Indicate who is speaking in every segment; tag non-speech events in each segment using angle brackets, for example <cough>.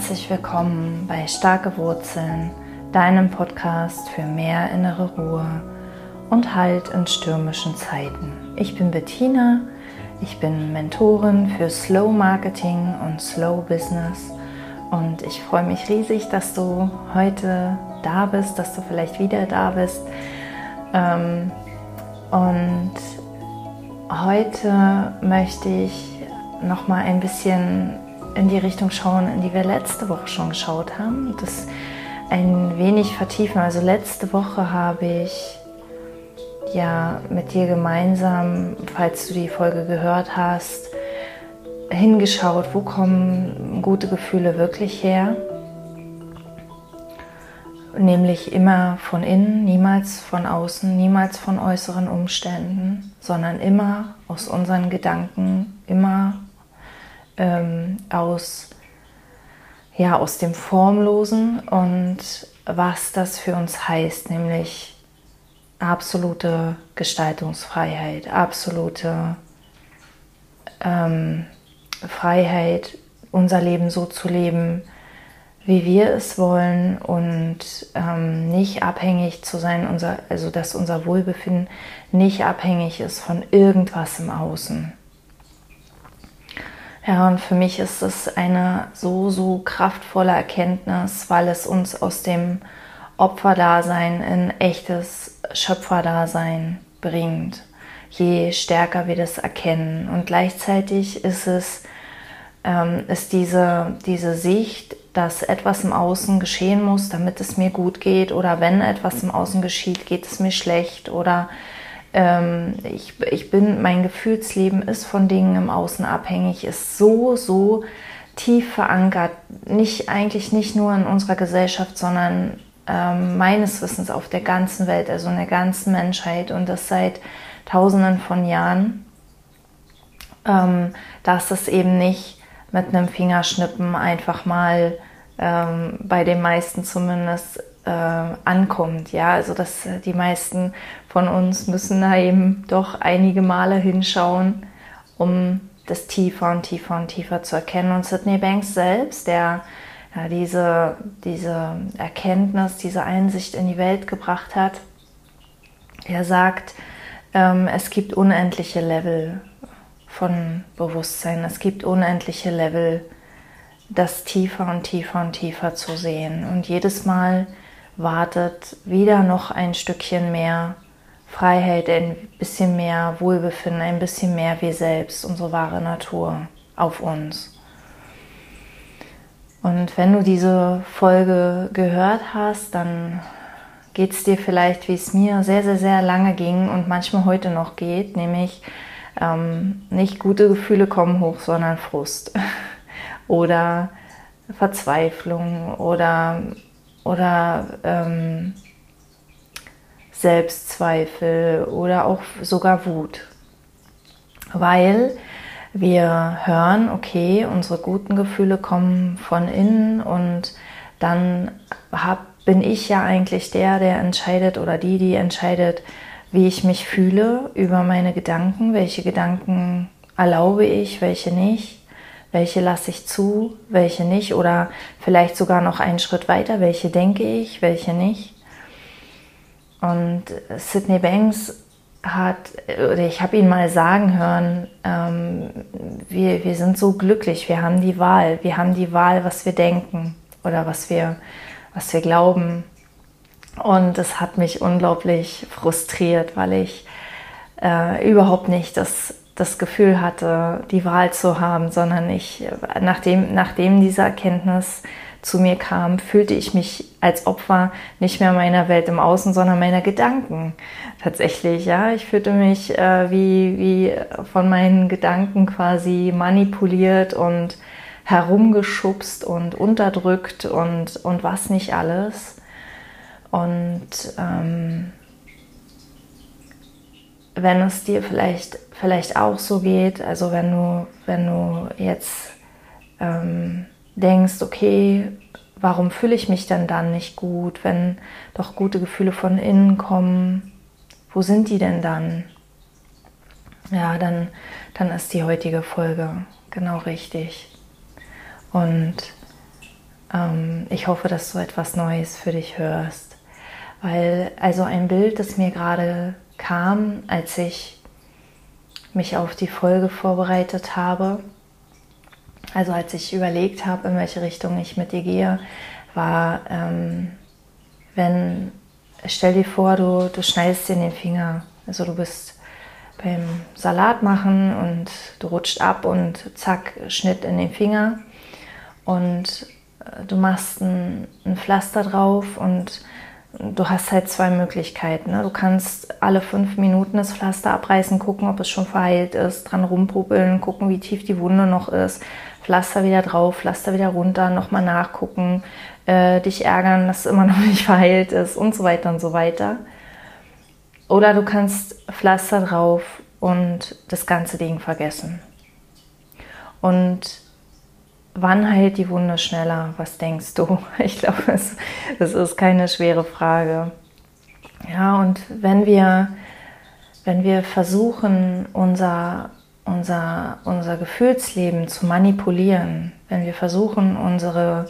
Speaker 1: herzlich willkommen bei Starke Wurzeln, deinem Podcast für mehr innere Ruhe und Halt in stürmischen Zeiten. Ich bin Bettina, ich bin Mentorin für Slow Marketing und Slow Business und ich freue mich riesig, dass du heute da bist, dass du vielleicht wieder da bist. Ähm, und heute möchte ich noch mal ein bisschen in die Richtung schauen, in die wir letzte Woche schon geschaut haben. Das ein wenig vertiefen. Also letzte Woche habe ich ja mit dir gemeinsam, falls du die Folge gehört hast, hingeschaut, wo kommen gute Gefühle wirklich her. Nämlich immer von innen, niemals von außen, niemals von äußeren Umständen, sondern immer aus unseren Gedanken, immer ähm, aus, ja, aus dem Formlosen und was das für uns heißt, nämlich absolute Gestaltungsfreiheit, absolute ähm, Freiheit, unser Leben so zu leben, wie wir es wollen und ähm, nicht abhängig zu sein, unser, also dass unser Wohlbefinden nicht abhängig ist von irgendwas im Außen. Ja, und für mich ist es eine so, so kraftvolle Erkenntnis, weil es uns aus dem Opferdasein in echtes Schöpferdasein bringt, je stärker wir das erkennen. Und gleichzeitig ist es ähm, ist diese, diese Sicht, dass etwas im Außen geschehen muss, damit es mir gut geht, oder wenn etwas im Außen geschieht, geht es mir schlecht, oder ähm, ich, ich bin, mein Gefühlsleben ist von Dingen im Außen abhängig, ist so, so tief verankert. Nicht eigentlich nicht nur in unserer Gesellschaft, sondern ähm, meines Wissens auf der ganzen Welt, also in der ganzen Menschheit und das seit Tausenden von Jahren, ähm, dass es eben nicht mit einem Fingerschnippen einfach mal ähm, bei den meisten zumindest äh, ankommt. Ja, also dass die meisten von uns müssen da eben doch einige Male hinschauen, um das tiefer und tiefer und tiefer zu erkennen. Und Sidney Banks selbst, der ja, diese, diese Erkenntnis, diese Einsicht in die Welt gebracht hat, er sagt, ähm, es gibt unendliche Level von Bewusstsein, es gibt unendliche Level, das tiefer und tiefer und tiefer zu sehen. Und jedes Mal wartet wieder noch ein Stückchen mehr Freiheit, ein bisschen mehr Wohlbefinden, ein bisschen mehr wir selbst, unsere wahre Natur auf uns. Und wenn du diese Folge gehört hast, dann geht es dir vielleicht, wie es mir sehr, sehr, sehr lange ging und manchmal heute noch geht, nämlich ähm, nicht gute Gefühle kommen hoch, sondern Frust <laughs> oder Verzweiflung oder oder ähm, Selbstzweifel oder auch sogar Wut. Weil wir hören, okay, unsere guten Gefühle kommen von innen und dann hab, bin ich ja eigentlich der, der entscheidet oder die, die entscheidet, wie ich mich fühle über meine Gedanken, welche Gedanken erlaube ich, welche nicht welche lasse ich zu, welche nicht oder vielleicht sogar noch einen Schritt weiter, welche denke ich, welche nicht. Und Sidney Banks hat, oder ich habe ihn mal sagen hören, ähm, wir, wir sind so glücklich, wir haben die Wahl, wir haben die Wahl, was wir denken oder was wir, was wir glauben. Und es hat mich unglaublich frustriert, weil ich äh, überhaupt nicht das das Gefühl hatte, die Wahl zu haben, sondern ich, nachdem, nachdem diese Erkenntnis zu mir kam, fühlte ich mich als Opfer nicht mehr meiner Welt im Außen, sondern meiner Gedanken. Tatsächlich, ja. Ich fühlte mich äh, wie, wie von meinen Gedanken quasi manipuliert und herumgeschubst und unterdrückt und, und was nicht alles. Und ähm, wenn es dir vielleicht, vielleicht auch so geht, also wenn du, wenn du jetzt ähm, denkst, okay, warum fühle ich mich denn dann nicht gut, wenn doch gute Gefühle von innen kommen, wo sind die denn dann? Ja, dann, dann ist die heutige Folge genau richtig. Und ähm, ich hoffe, dass du etwas Neues für dich hörst. Weil also ein Bild, das mir gerade kam, als ich mich auf die Folge vorbereitet habe, also als ich überlegt habe, in welche Richtung ich mit dir gehe, war, ähm, wenn, stell dir vor, du, du schneidest dir in den Finger. Also du bist beim Salat machen und du rutscht ab und zack, Schnitt in den Finger. Und äh, du machst ein, ein Pflaster drauf und du hast halt zwei Möglichkeiten. Ne? Du kannst alle fünf Minuten das Pflaster abreißen, gucken, ob es schon verheilt ist, dran rumpuppeln, gucken, wie tief die Wunde noch ist, Pflaster wieder drauf, Pflaster wieder runter, nochmal nachgucken, äh, dich ärgern, dass es immer noch <laughs> nicht verheilt ist und so weiter und so weiter. Oder du kannst Pflaster drauf und das ganze Ding vergessen. Und wann heilt die Wunde schneller? Was denkst du? <laughs> Ich glaube, das, das ist keine schwere Frage. Ja, und wenn wir, wenn wir versuchen, unser, unser, unser Gefühlsleben zu manipulieren, wenn wir versuchen, unsere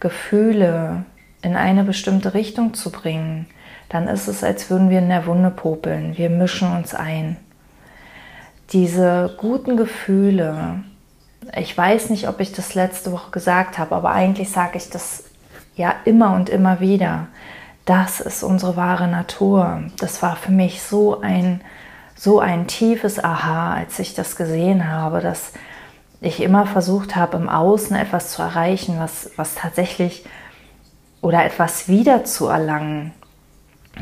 Speaker 1: Gefühle in eine bestimmte Richtung zu bringen, dann ist es, als würden wir in der Wunde popeln. Wir mischen uns ein. Diese guten Gefühle, ich weiß nicht, ob ich das letzte Woche gesagt habe, aber eigentlich sage ich das ja immer und immer wieder. Das ist unsere wahre Natur. Das war für mich so ein, so ein tiefes Aha, als ich das gesehen habe, dass ich immer versucht habe, im Außen etwas zu erreichen, was, was tatsächlich oder etwas wiederzuerlangen,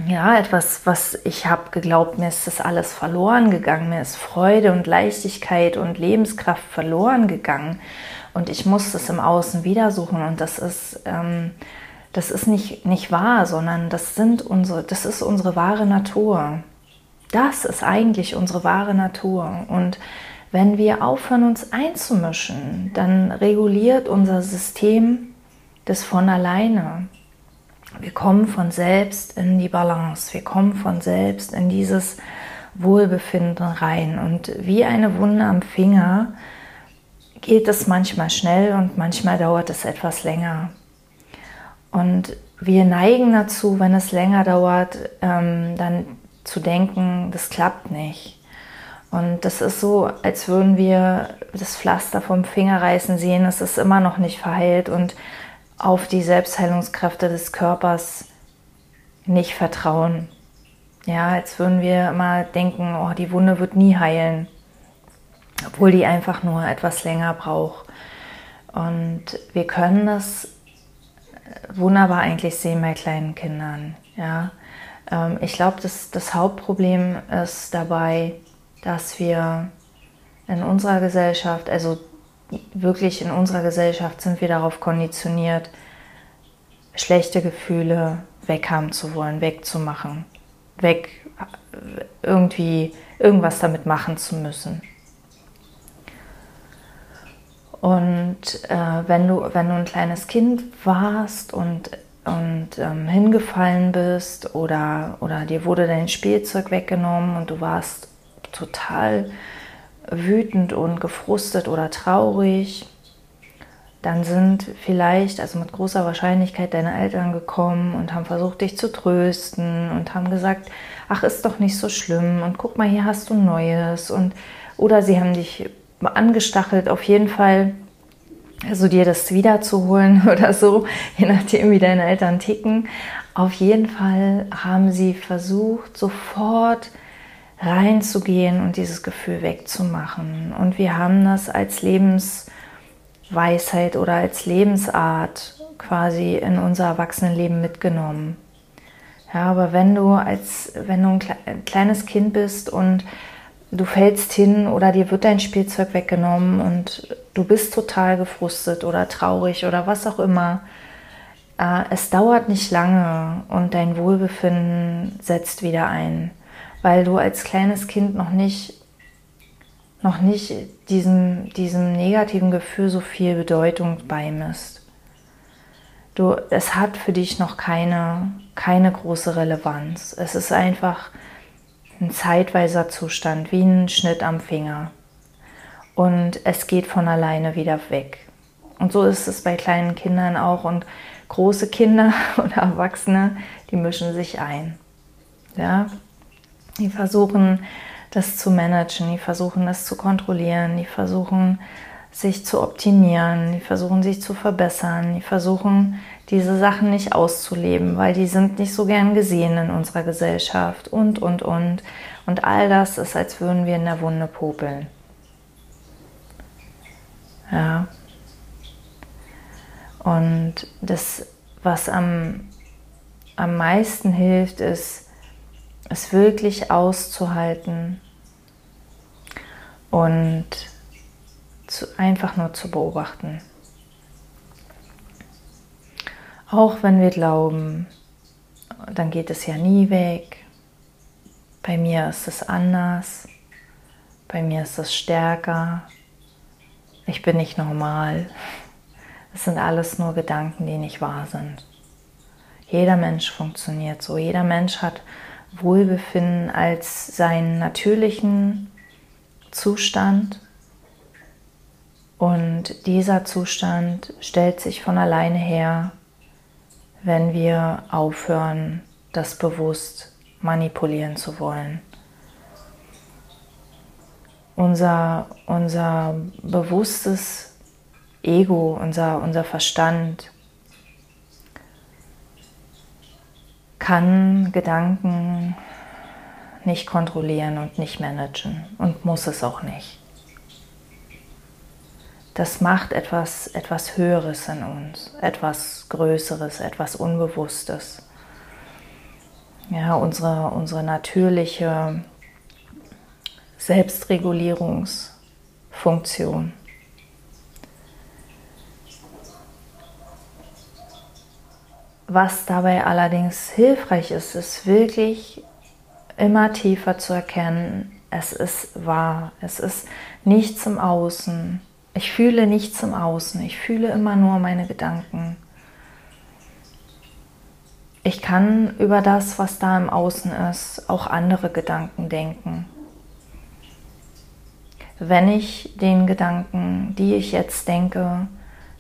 Speaker 1: ja, etwas, was ich habe geglaubt, mir ist das alles verloren gegangen, mir ist Freude und Leichtigkeit und Lebenskraft verloren gegangen und ich muss das im Außen wieder suchen und das ist, ähm, das ist nicht, nicht wahr, sondern das, sind unsere, das ist unsere wahre Natur. Das ist eigentlich unsere wahre Natur und wenn wir aufhören, uns einzumischen, dann reguliert unser System das von alleine. Wir kommen von selbst in die Balance, wir kommen von selbst in dieses Wohlbefinden rein. Und wie eine Wunde am Finger geht es manchmal schnell und manchmal dauert es etwas länger. Und wir neigen dazu, wenn es länger dauert, ähm, dann zu denken, das klappt nicht. Und das ist so, als würden wir das Pflaster vom Finger reißen sehen, es ist immer noch nicht verheilt und auf die Selbstheilungskräfte des Körpers nicht vertrauen. Ja, als würden wir immer denken, oh, die Wunde wird nie heilen, obwohl die einfach nur etwas länger braucht. Und wir können das wunderbar eigentlich sehen bei kleinen Kindern. Ja, ähm, ich glaube, das, das Hauptproblem ist dabei, dass wir in unserer Gesellschaft, also wirklich in unserer Gesellschaft sind wir darauf konditioniert, schlechte Gefühle weghaben zu wollen, wegzumachen, weg irgendwie irgendwas damit machen zu müssen. Und äh, wenn, du, wenn du ein kleines Kind warst und, und ähm, hingefallen bist oder, oder dir wurde dein Spielzeug weggenommen und du warst total wütend und gefrustet oder traurig, dann sind vielleicht, also mit großer Wahrscheinlichkeit, deine Eltern gekommen und haben versucht, dich zu trösten und haben gesagt, ach, ist doch nicht so schlimm und guck mal, hier hast du Neues und oder sie haben dich angestachelt, auf jeden Fall, also dir das wiederzuholen <laughs> oder so, je nachdem, wie deine Eltern ticken. Auf jeden Fall haben sie versucht, sofort reinzugehen und dieses Gefühl wegzumachen. Und wir haben das als Lebensweisheit oder als Lebensart quasi in unser Erwachsenenleben mitgenommen. Ja, aber wenn du als wenn du ein kleines Kind bist und du fällst hin oder dir wird dein Spielzeug weggenommen und du bist total gefrustet oder traurig oder was auch immer, äh, es dauert nicht lange und dein Wohlbefinden setzt wieder ein weil du als kleines Kind noch nicht, noch nicht diesem, diesem negativen Gefühl so viel Bedeutung beimisst. Du, es hat für dich noch keine, keine große Relevanz. Es ist einfach ein zeitweiser Zustand, wie ein Schnitt am Finger. Und es geht von alleine wieder weg. Und so ist es bei kleinen Kindern auch. Und große Kinder <laughs> oder Erwachsene, die mischen sich ein. Ja, die versuchen das zu managen, die versuchen das zu kontrollieren, die versuchen sich zu optimieren, die versuchen sich zu verbessern, die versuchen diese Sachen nicht auszuleben, weil die sind nicht so gern gesehen in unserer Gesellschaft und, und, und. Und all das ist, als würden wir in der Wunde popeln. Ja. Und das, was am, am meisten hilft, ist, es wirklich auszuhalten und zu, einfach nur zu beobachten. Auch wenn wir glauben, dann geht es ja nie weg. Bei mir ist es anders. Bei mir ist es stärker. Ich bin nicht normal. Es sind alles nur Gedanken, die nicht wahr sind. Jeder Mensch funktioniert so. Jeder Mensch hat Wohlbefinden als seinen natürlichen Zustand. Und dieser Zustand stellt sich von alleine her, wenn wir aufhören, das bewusst manipulieren zu wollen. Unser, unser bewusstes Ego, unser, unser Verstand kann Gedanken nicht kontrollieren und nicht managen und muss es auch nicht. Das macht etwas, etwas Höheres in uns, etwas Größeres, etwas Unbewusstes. Ja, unsere, unsere natürliche Selbstregulierungsfunktion. Was dabei allerdings hilfreich ist, ist wirklich immer tiefer zu erkennen, es ist wahr, es ist nichts im Außen. Ich fühle nichts im Außen, ich fühle immer nur meine Gedanken. Ich kann über das, was da im Außen ist, auch andere Gedanken denken. Wenn ich den Gedanken, die ich jetzt denke,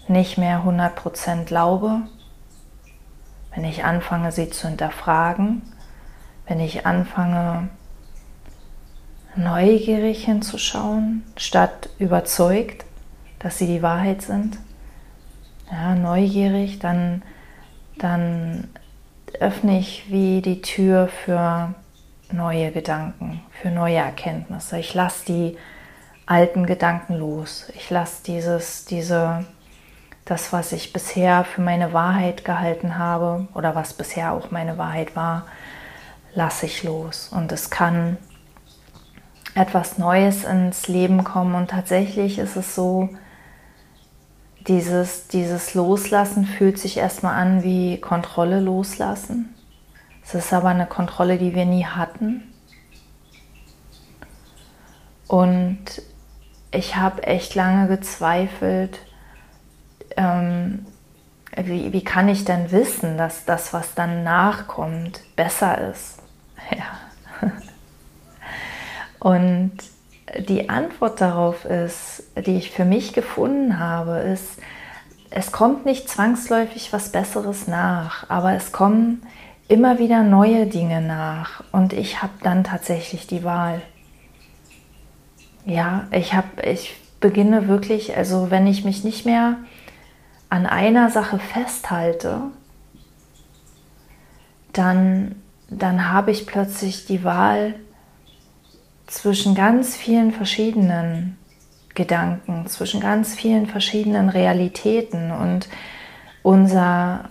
Speaker 1: nicht mehr 100% glaube, wenn ich anfange, sie zu hinterfragen, wenn ich anfange, neugierig hinzuschauen, statt überzeugt, dass sie die Wahrheit sind, ja, neugierig, dann, dann öffne ich wie die Tür für neue Gedanken, für neue Erkenntnisse. Ich lasse die alten Gedanken los. Ich lasse dieses, diese das, was ich bisher für meine Wahrheit gehalten habe oder was bisher auch meine Wahrheit war, lasse ich los. Und es kann etwas Neues ins Leben kommen. Und tatsächlich ist es so, dieses, dieses Loslassen fühlt sich erstmal an wie Kontrolle loslassen. Es ist aber eine Kontrolle, die wir nie hatten. Und ich habe echt lange gezweifelt, ähm, wie, wie kann ich denn wissen, dass das, was dann nachkommt, besser ist? <laughs> Ja. Und die Antwort darauf ist, die ich für mich gefunden habe, ist, es kommt nicht zwangsläufig was Besseres nach, aber es kommen immer wieder neue Dinge nach und ich habe dann tatsächlich die Wahl. Ja, ich habe, ich beginne wirklich, also wenn ich mich nicht mehr an einer Sache festhalte, dann, dann habe ich plötzlich die Wahl zwischen ganz vielen verschiedenen Gedanken, zwischen ganz vielen verschiedenen Realitäten und unser,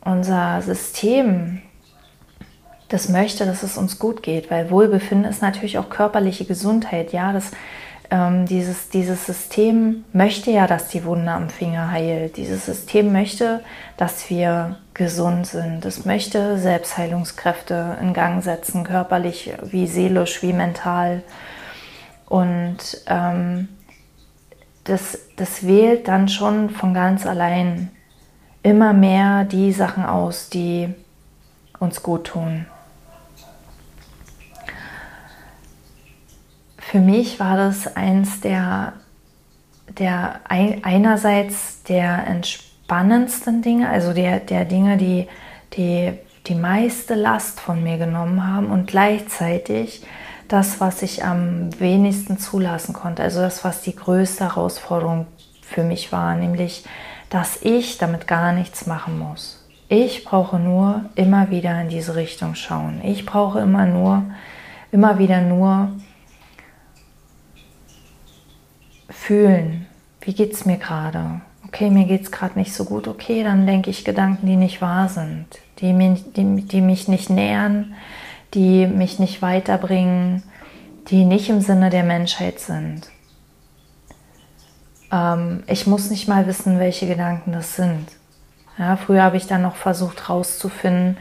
Speaker 1: unser System, das möchte, dass es uns gut geht, weil Wohlbefinden ist natürlich auch körperliche Gesundheit, ja, das ähm, dieses, dieses System möchte ja, dass die Wunde am Finger heilt. Dieses System möchte, dass wir gesund sind. Es möchte Selbstheilungskräfte in Gang setzen, körperlich wie seelisch, wie mental. Und ähm, das, das wählt dann schon von ganz allein immer mehr die Sachen aus, die uns gut tun. Für mich war das eins der, der einerseits der entspannendsten Dinge, also der, der Dinge, die, die die meiste Last von mir genommen haben und gleichzeitig das, was ich am wenigsten zulassen konnte, also das, was die größte Herausforderung für mich war, nämlich, dass ich damit gar nichts machen muss. Ich brauche nur immer wieder in diese Richtung schauen. Ich brauche immer nur, immer wieder nur fühlen. Wie geht es mir gerade? Okay, mir geht es gerade nicht so gut. Okay, dann denke ich Gedanken, die nicht wahr sind, die, die, die mich nicht nähern, die mich nicht weiterbringen, die nicht im Sinne der Menschheit sind. Ähm, ich muss nicht mal wissen, welche Gedanken das sind. Ja, früher habe ich dann noch versucht herauszufinden,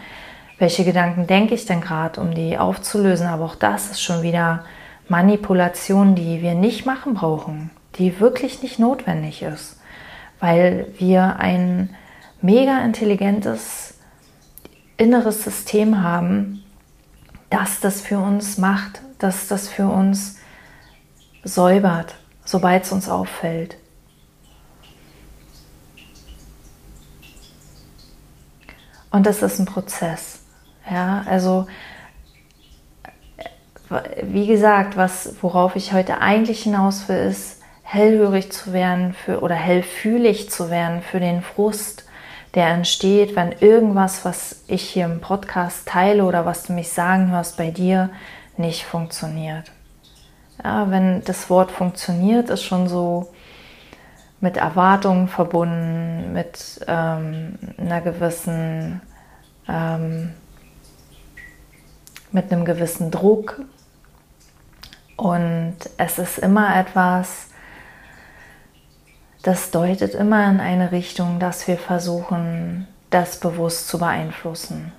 Speaker 1: welche Gedanken denke ich denn gerade, um die aufzulösen. Aber auch das ist schon wieder Manipulation, die wir nicht machen brauchen, die wirklich nicht notwendig ist, weil wir ein mega intelligentes inneres System haben, das das für uns macht, dass das für uns säubert, sobald es uns auffällt. Und das ist ein Prozess. Ja, also wie gesagt, was, worauf ich heute eigentlich hinaus will, ist, hellhörig zu werden für, oder hellfühlig zu werden für den Frust, der entsteht, wenn irgendwas, was ich hier im Podcast teile oder was du mich sagen hörst, bei dir nicht funktioniert. Ja, wenn das Wort funktioniert, ist schon so mit Erwartungen verbunden, mit ähm, einer gewissen, ähm, mit einem gewissen Druck. Und es ist immer etwas, das deutet immer in eine Richtung, dass wir versuchen, das bewusst zu beeinflussen.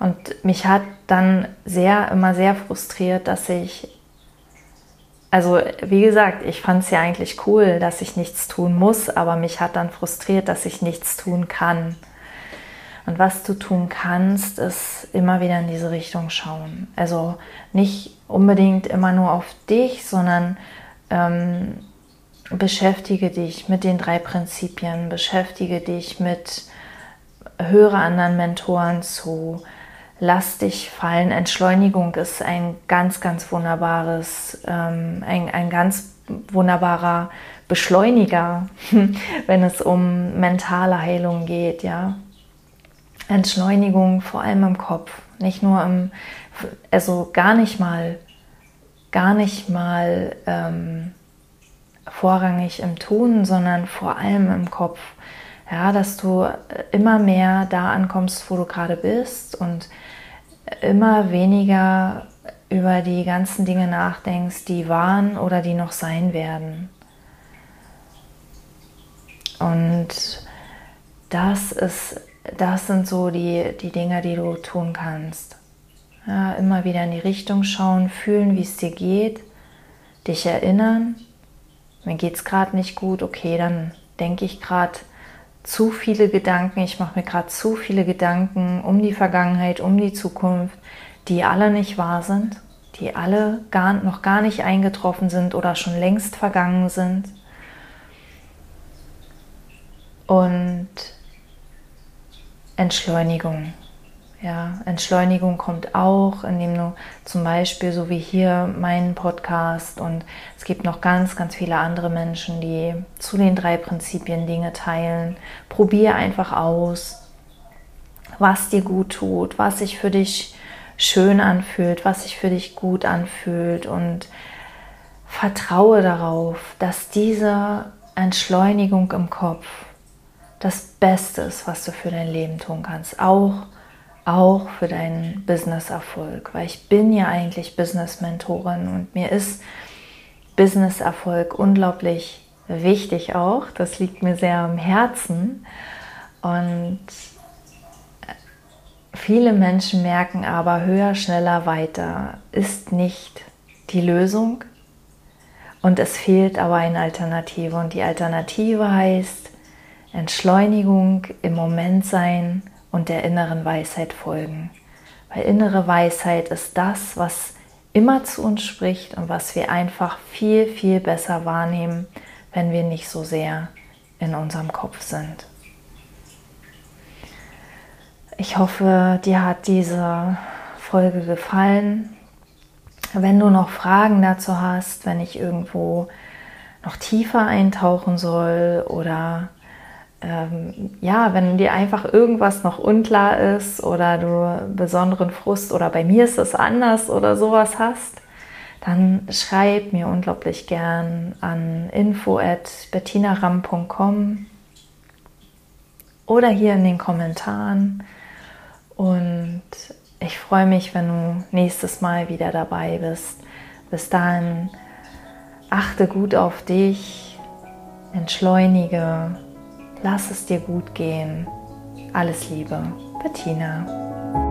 Speaker 1: Und mich hat dann sehr, immer sehr frustriert, dass ich, also wie gesagt, ich fand es ja eigentlich cool, dass ich nichts tun muss, aber mich hat dann frustriert, dass ich nichts tun kann. Und was du tun kannst, ist immer wieder in diese Richtung schauen. Also nicht unbedingt immer nur auf dich, sondern ähm, beschäftige dich mit den drei Prinzipien, beschäftige dich mit, höre anderen Mentoren zu, lass dich fallen. Entschleunigung ist ein ganz, ganz wunderbares, ähm, ein, ein ganz wunderbarer Beschleuniger, <laughs> wenn es um mentale Heilung geht, ja. Entschleunigung vor allem im Kopf, nicht nur im, also gar nicht mal, gar nicht mal ähm, vorrangig im Tun, sondern vor allem im Kopf. Ja, dass du immer mehr da ankommst, wo du gerade bist und immer weniger über die ganzen Dinge nachdenkst, die waren oder die noch sein werden. Und das ist, das sind so die, die Dinge, die du tun kannst. Ja, immer wieder in die Richtung schauen, fühlen, wie es dir geht, dich erinnern mir geht es gerade nicht gut, okay, dann denke ich gerade zu viele Gedanken, ich mache mir gerade zu viele Gedanken um die Vergangenheit, um die Zukunft, die alle nicht wahr sind, die alle gar, noch gar nicht eingetroffen sind oder schon längst vergangen sind. Und Entschleunigung. Ja, Entschleunigung kommt auch, indem du zum Beispiel, so wie hier meinen Podcast und es gibt noch ganz, ganz viele andere Menschen, die zu den drei Prinzipien Dinge teilen. Probier einfach aus, was dir gut tut, was sich für dich schön anfühlt, was sich für dich gut anfühlt und vertraue darauf, dass diese Entschleunigung im Kopf das Beste ist, was du für dein Leben tun kannst. Auch auch für deinen Business-Erfolg, weil ich bin ja eigentlich Business-Mentorin und mir ist Business-Erfolg unglaublich wichtig auch. Das liegt mir sehr am Herzen. Und viele Menschen merken aber, höher, schneller, weiter ist nicht die Lösung. Und es fehlt aber eine Alternative. Und die Alternative heißt Entschleunigung, im Moment sein, und der inneren Weisheit folgen. Weil innere Weisheit ist das, was immer zu uns spricht und was wir einfach viel, viel besser wahrnehmen, wenn wir nicht so sehr in unserem Kopf sind. Ich hoffe, dir hat diese Folge gefallen. Wenn du noch Fragen dazu hast, wenn ich irgendwo noch tiefer eintauchen soll oder ähm, ja, wenn dir einfach irgendwas noch unklar ist oder du besonderen Frust oder bei mir ist es anders oder sowas hast, dann schreib mir unglaublich gern an info@bettinaram.com oder hier in den Kommentaren. Und ich freue mich, wenn du nächstes Mal wieder dabei bist. Bis dahin achte gut auf dich, entschleunige, lass es dir gut gehen. Alles Liebe, Bettina.